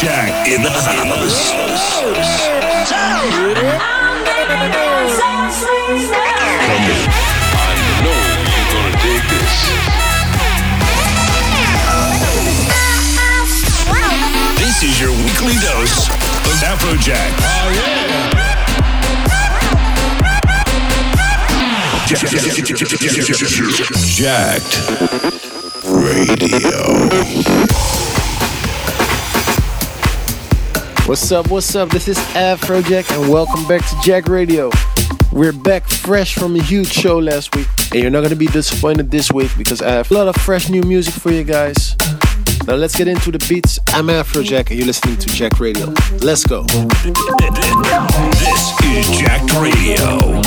Jack in the house. I know you're gonna dig this. This is your weekly dose of Afrojack. Oh yeah. Jacked Radio. What's up? What's up? This is Afrojack, and welcome back to Jacked Radio. We're back fresh from a huge show last week, and you're not gonna be disappointed this week because I have a lot of fresh new music for you guys. Now let's get into the beats. I'm Afrojack, and you're listening to Jacked Radio. Let's go. This is Jacked Radio.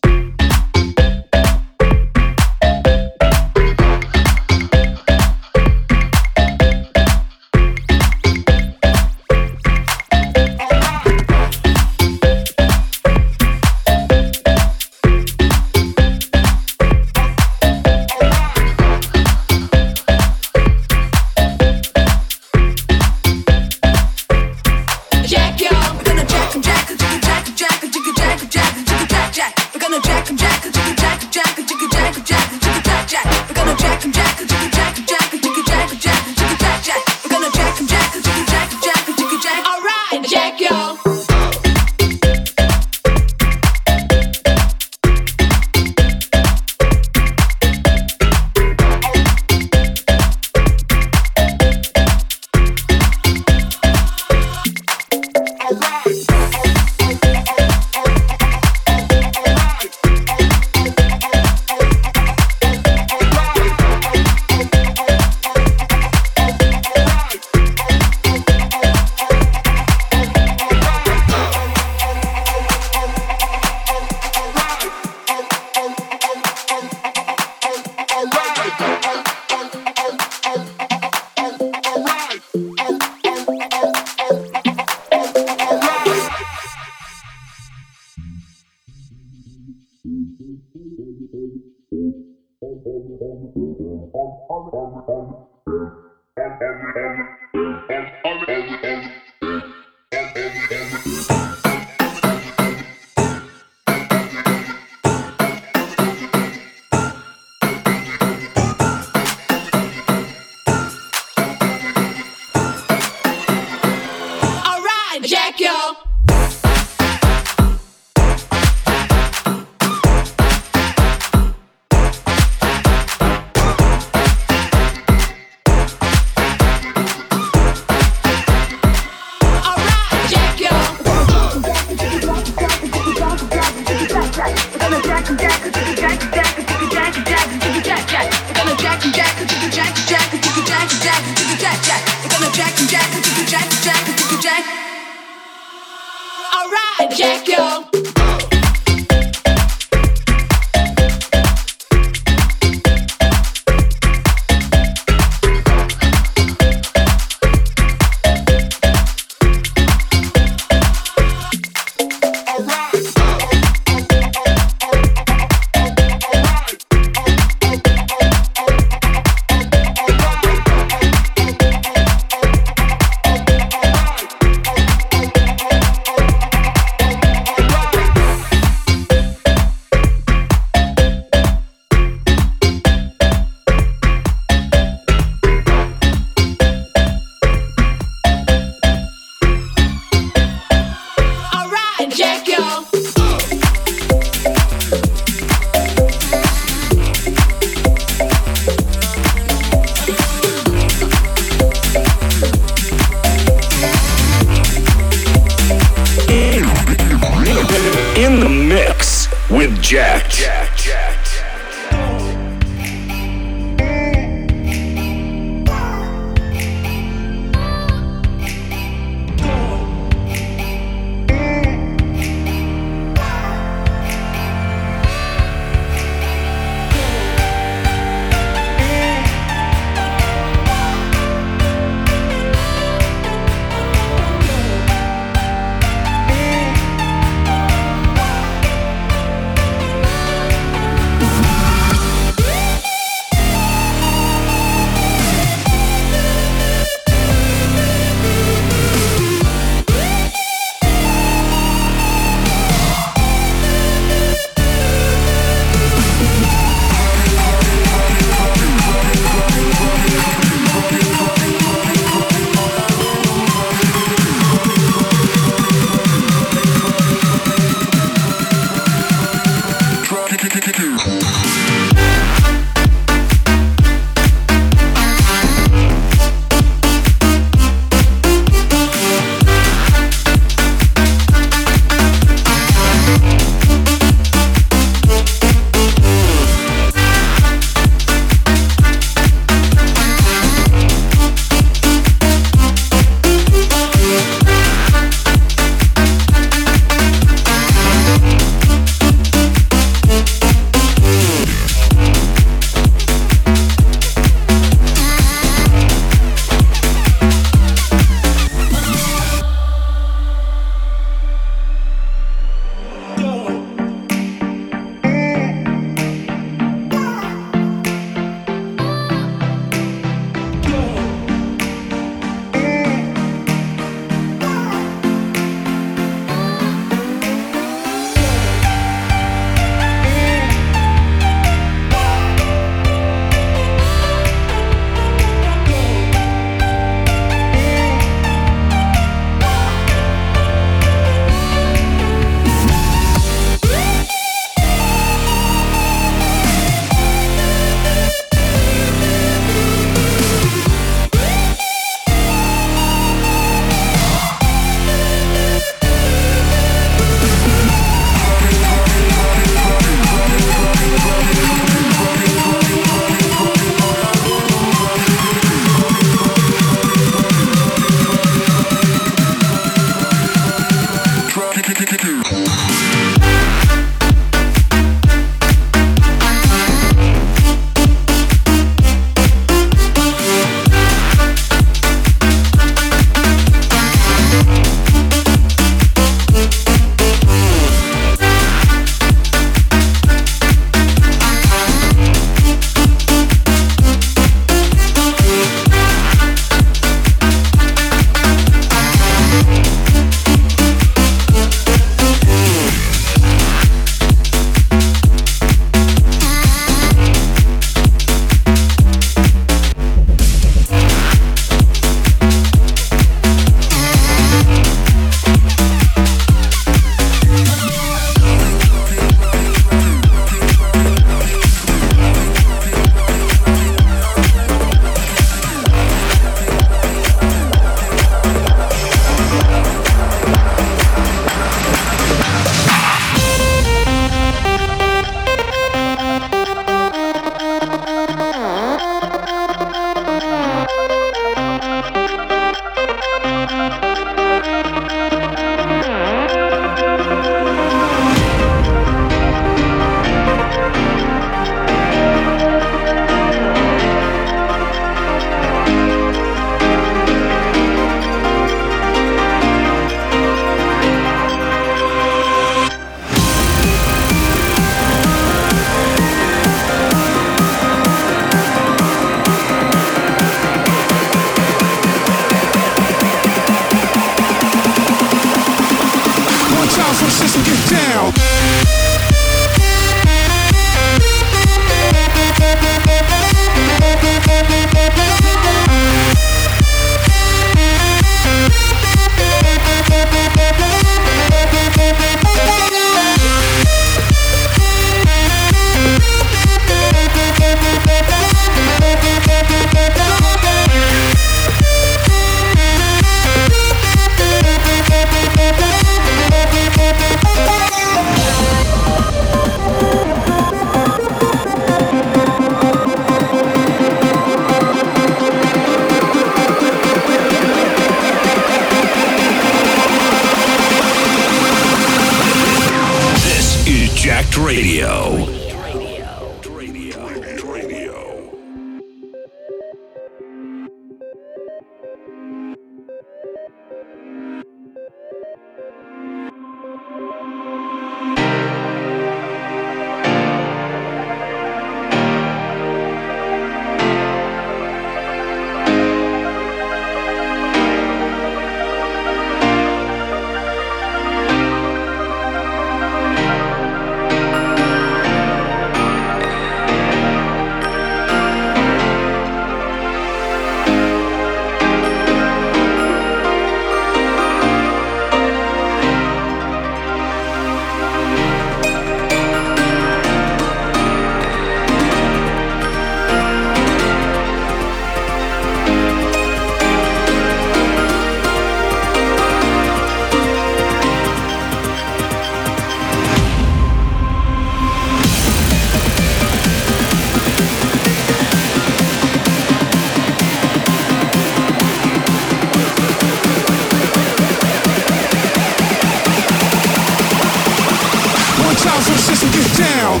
Time for the system get down.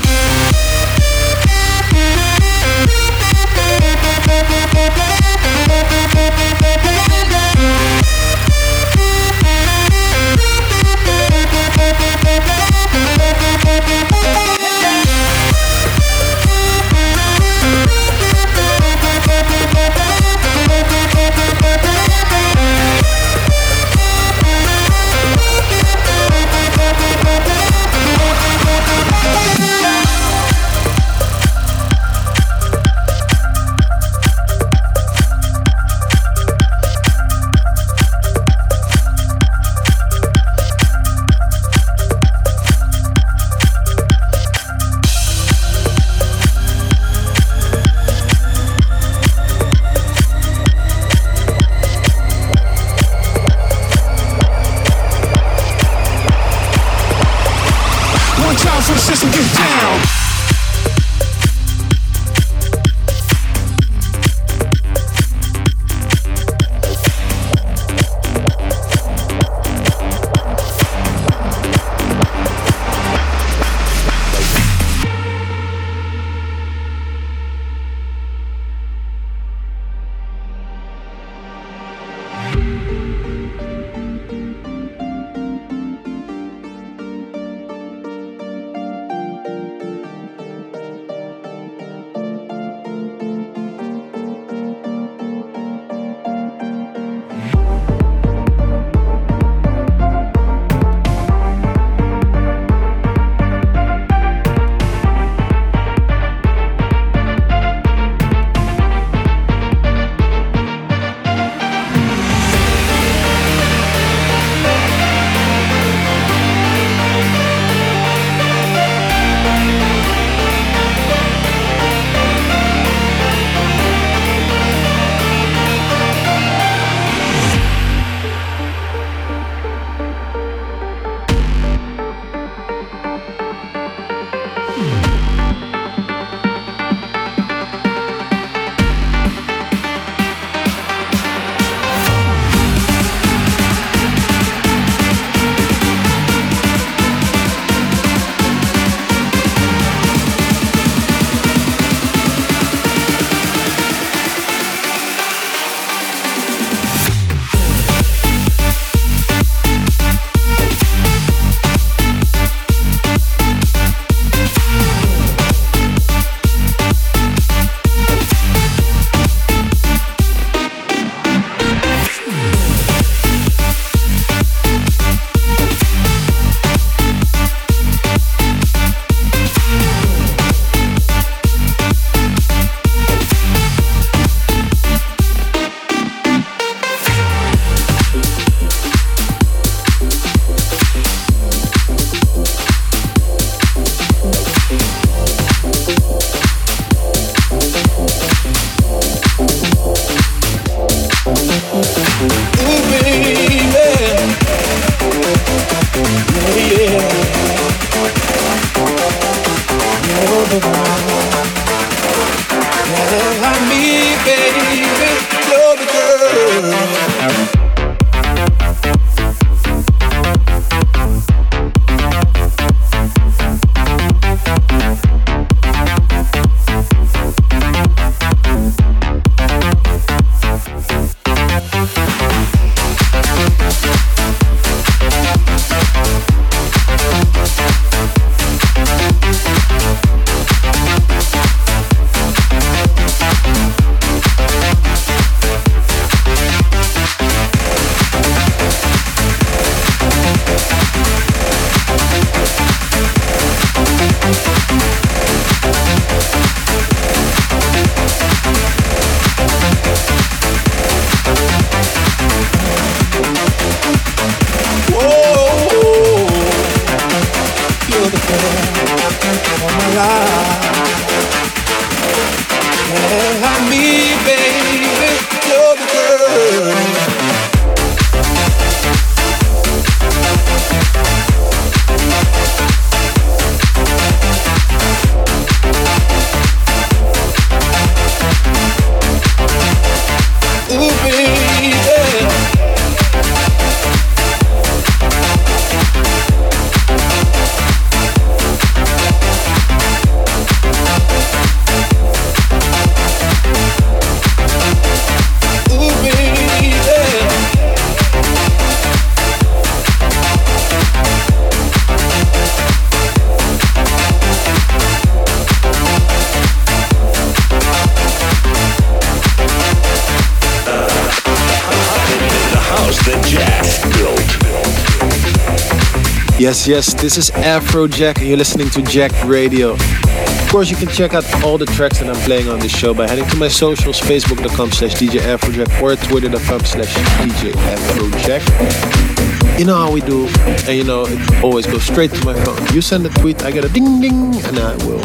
Yes, this is Afrojack and you're listening to Jacked Radio. Of course, you can check out all the tracks that I'm playing on this show by heading to my socials, facebook.com slash DJ Afrojack or twitter.com slash DJ Afrojack. You know how we do, and you know, it always goes straight to my phone. You send a tweet, I get a ding ding, and I will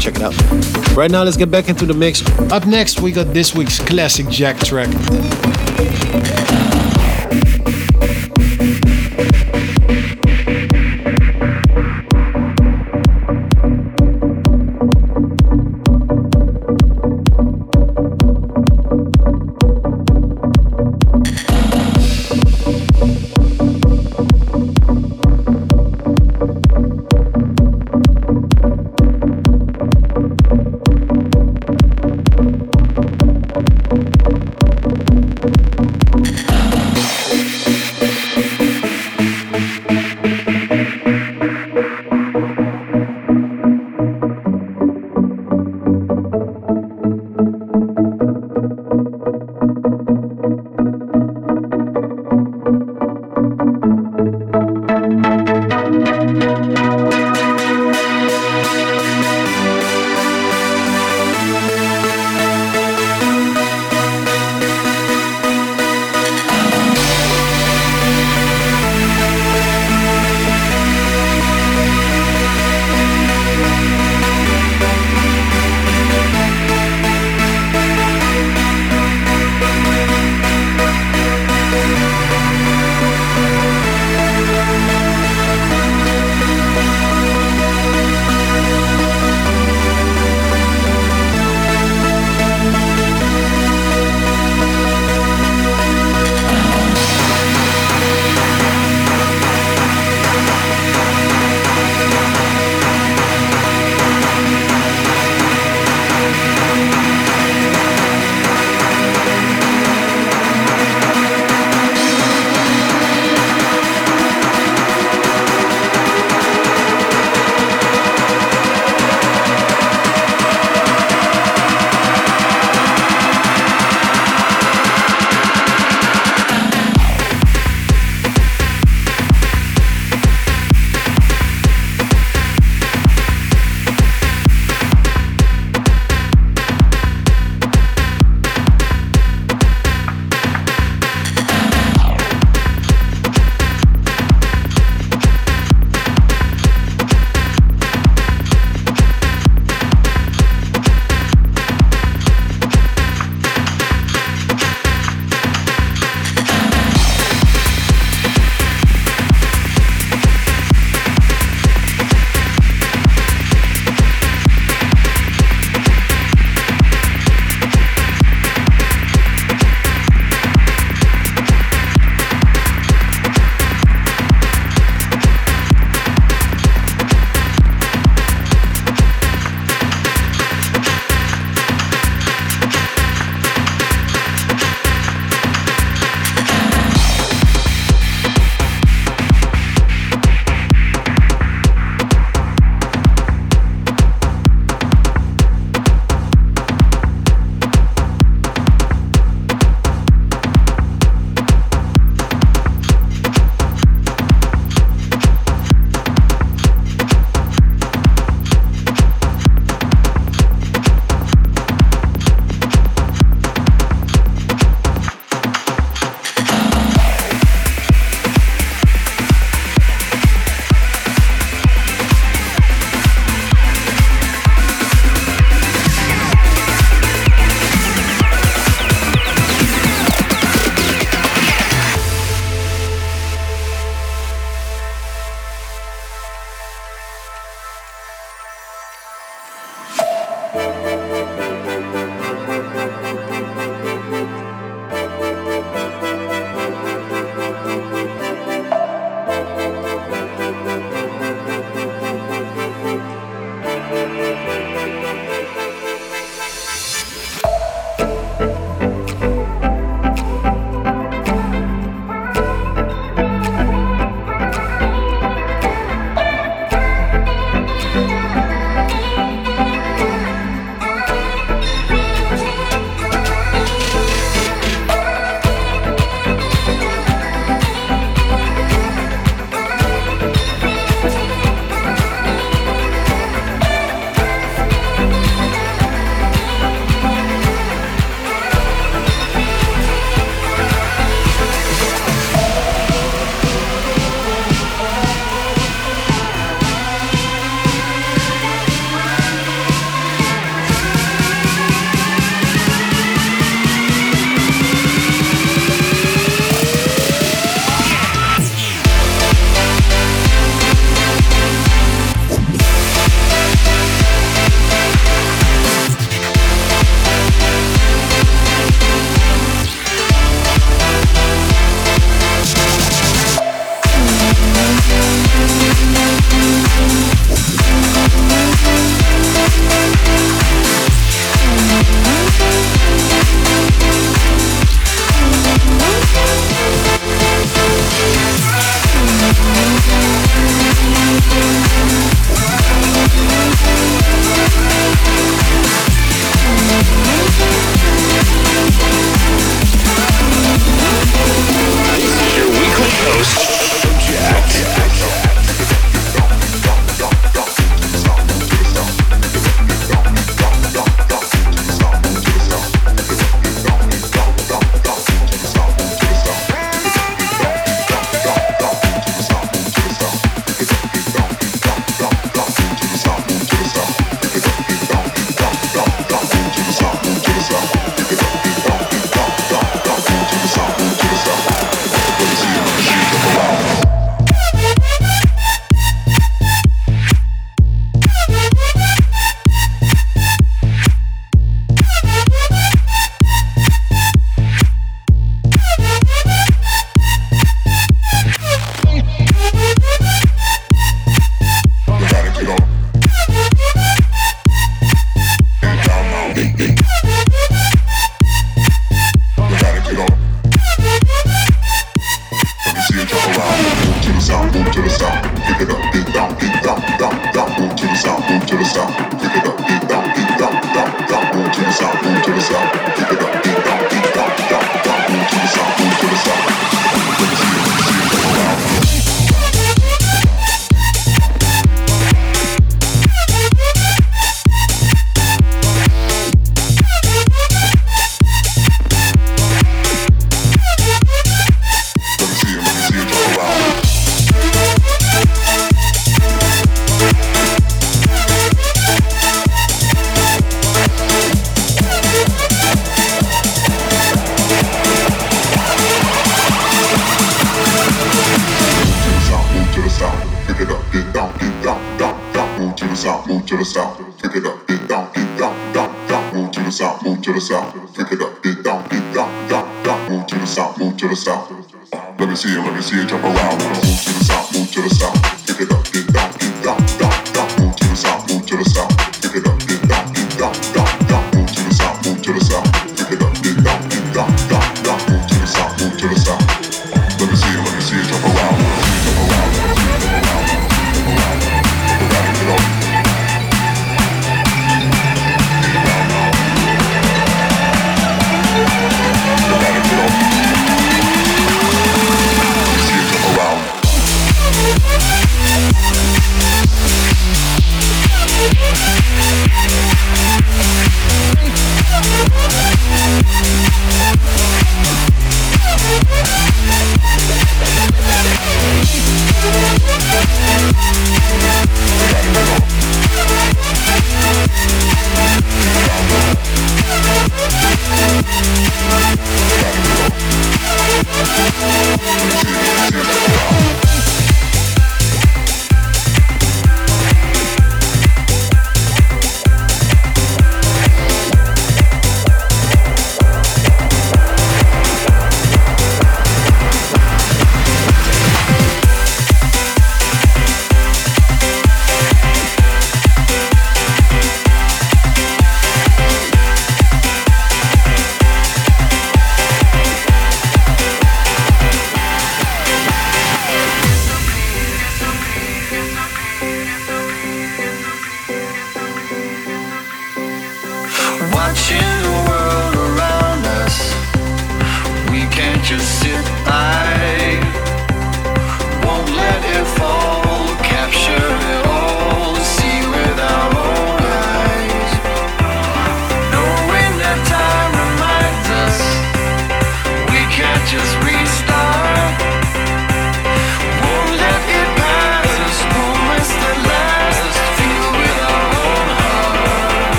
check it out. Right now, let's get back into the mix. Up next, we got this week's classic Jack track.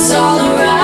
it's all around.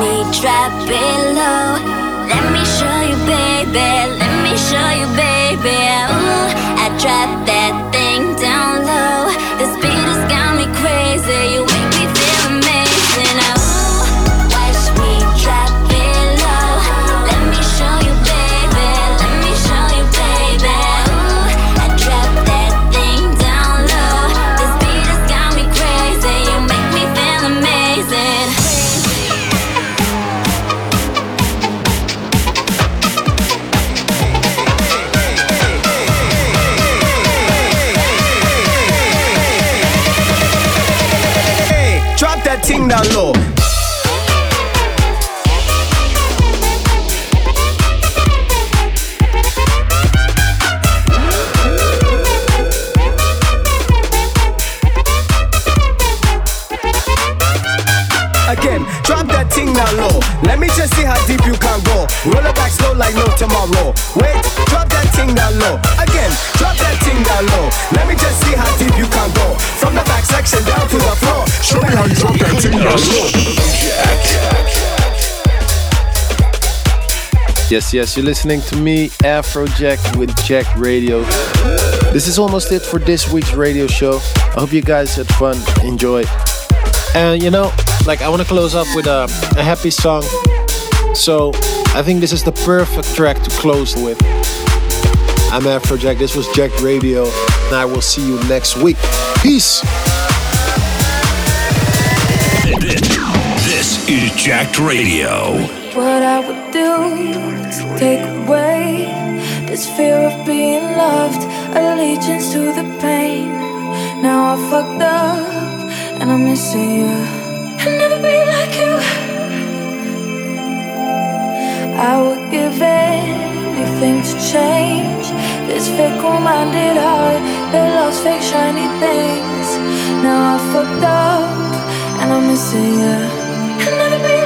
me drop below. Let me show you, baby. Let me show you, baby. Ooh, I dropped that. Míralo Yes, yes, you're listening to me, Afrojack with Jacked Radio. This is almost it for this week's radio show. I hope you guys had fun, enjoy. And you know, like I want to close up with a, a happy song. So I think this is the perfect track to close with. I'm Afrojack, this was Jacked Radio, and I will see you next week. Peace! This is Jacked Radio do to take away this fear of being loved? Allegiance to the pain. Now I fucked up and I'm missing you. I'll never be like you. I would give anything to change this fickle-minded heart that loves fake shiny things. Now I fucked up and I'm missing you. I'll never be.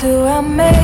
do I make?